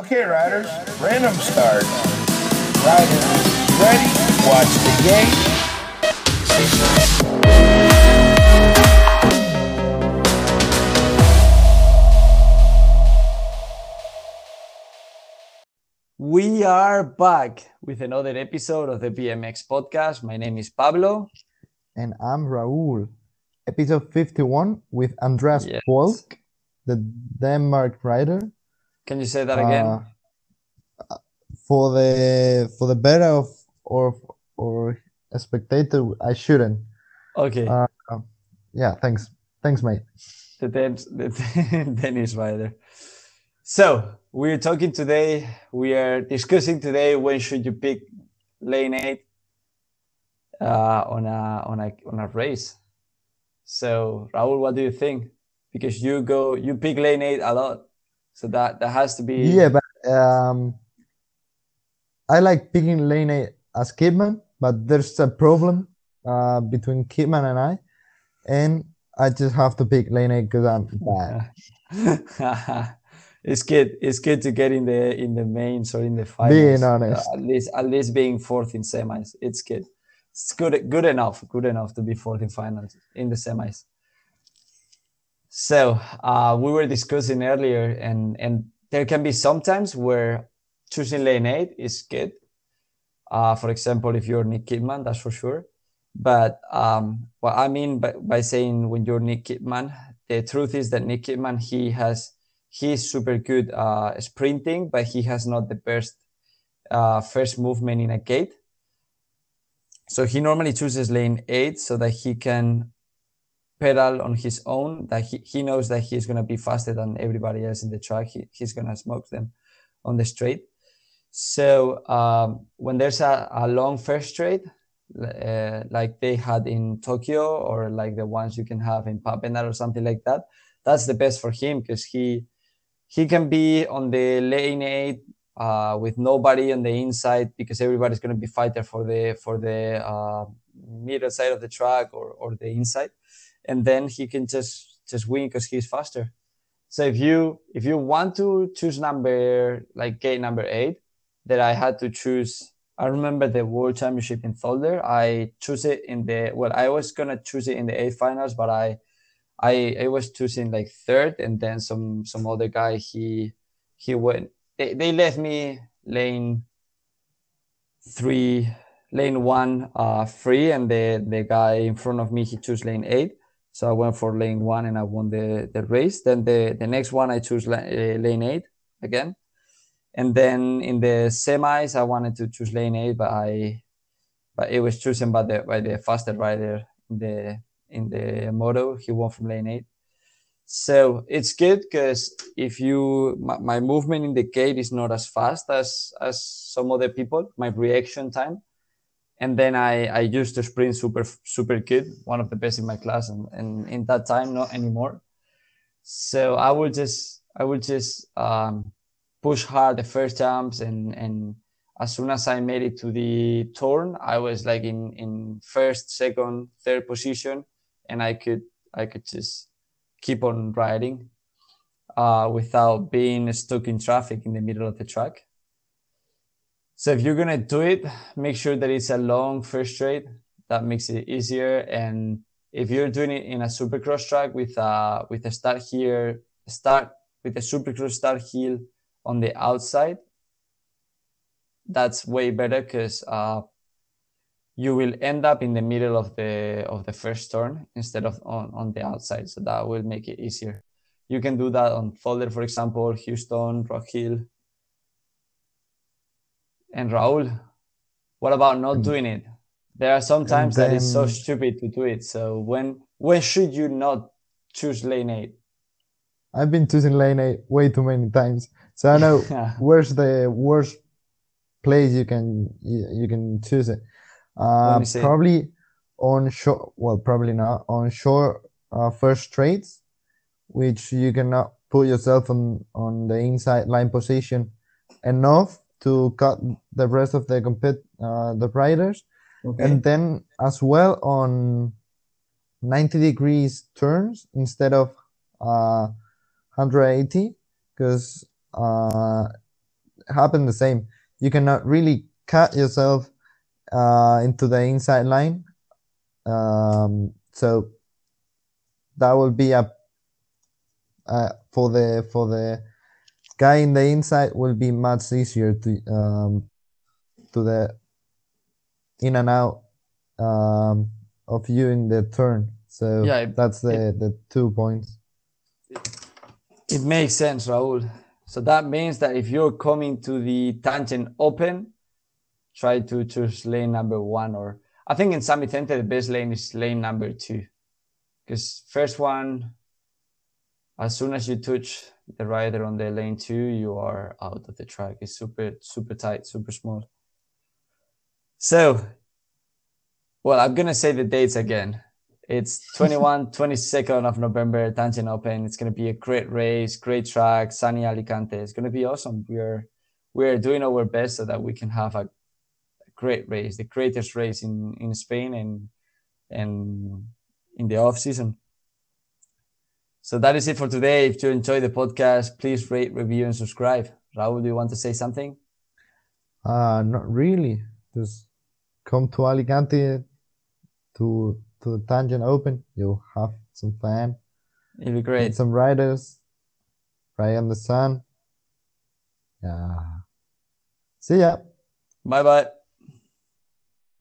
Okay, riders, random start. Riders, ready? Watch the game. We are back with another episode of the BMX podcast. My name is Pablo. and I'm Raul. Episode 51 with Andreas Yes. Polk, the Denmark rider. Can you say that again? Uh, for the for the better of or or a spectator, I shouldn't. okay. uh, Yeah, thanks, thanks, mate. the, ten- the tennis rider. So we're talking today. We are discussing today when should you pick lane eight uh, on a on a on a race. So Raul, what do you think? Because you go you pick lane eight a lot, so that that has to be Yeah, but um, I like picking lane eight as Kimmann, but there's a problem uh, between Kimmann and I, and I just have to pick lane eight because I'm bad. it's good. It's good to get in the in the mains or in the finals. Being honest. at least at least being fourth in semis. It's good. It's good good enough. Good enough to be fourth in finals in the semis. So uh, we were discussing earlier, and and there can be sometimes where choosing lane eight is good. Uh, for example, if you're Niek Kimmann, that's for sure. But um, what I mean by, by saying when you're Niek Kimmann, the truth is that Niek Kimmann he has he's super good uh, sprinting, but he has not the best uh, first movement in a gate. So he normally chooses lane eight so that he can pedal on his own. That he, he knows that he's gonna be faster than everybody else in the track. He, he's gonna smoke them on the straight. So um, when there's a, a long first straight, uh, like they had in Tokyo or like the ones you can have in Papendal or something like that, that's the best for him because he he can be on the lane eight uh, with nobody on the inside because everybody's going to be fighter for the for the uh, middle side of the track or, or the inside, and then he can just just win because he's faster. So if you if you want to choose number like gate number eight, that I had to choose. I remember the World Championship in Zolder. I choose it in the well. I was gonna choose it in the eight finals, but I I I was choosing like third, and then some some other guy he he went. They, they left me lane three, lane one uh free, and the the guy in front of me he chose lane eight. So I went for lane one and I won the the race. Then the the next one I chose la- uh, lane eight again, and then in the semis I wanted to choose lane eight, but I but it was chosen by the by the fastest rider in the in the moto. He won from lane eight. So it's good because if you my, my movement in the gate is not as fast as as some other people, my reaction time, and then I I used to sprint super super good, one of the best in my class, and, and in that time not anymore. So I would just I would just um, push hard the first jumps and and as soon as I made it to the turn, I was like in in first, second, third position, and I could I could just keep on riding uh, without being stuck in traffic in the middle of the track. So if you're gonna do it, make sure that it's a long first straight. That makes it easier. And if you're doing it in a supercross track with a with a start here, start with a supercross start heel on the outside, that's way better because uh, you will end up in the middle of the of the first turn instead of on, on the outside. So that will make it easier. You can do that on Zolder, for example, Houston, Rock Hill. And Raul, what about not doing it? There are some times that it's so stupid to do it. So when when should you not choose lane eight? I've been choosing lane eight way too many times, so I know where's the worst place you can you, you can choose it. Uh, probably on short. Well, probably not on short uh, first trades, which you cannot put yourself on on the inside line position enough to cut the rest of the compet uh, the riders, Okay. and then as well on 90 degrees turns instead of uh, 180 because uh, happen the same. You cannot really cut yourself uh, into the inside line. Um, so that will be a uh, for the for the guy in the inside will be much easier to um, to the in and out um, of you in the turn. So Yeah, it- that's the the two points. It makes sense, Raul. So that means that if you're coming to the tangent open, try to choose lane number one, or I think in San Vicente the best lane is lane number two, because first one, as soon as you touch the rider on the lane two, you are out of the track. It's super super tight, super small. So, well, I'm gonna say the dates again. It's 21, 22nd of November, Tangent Open. It's going to be a great race, great track, sunny Alicante. It's going to be awesome. We're we're doing our best so that we can have a, a great race, the greatest race in, in Spain and and in the off season. So that is it for today. If you enjoy the podcast, please rate, review, and subscribe. Raul, do you want to say something? Uh not really. Just come to Alicante to to the tangent open. You'll have some fun. It'll be Meet great. some riders. Right on the sun. Yeah. See ya. Bye bye.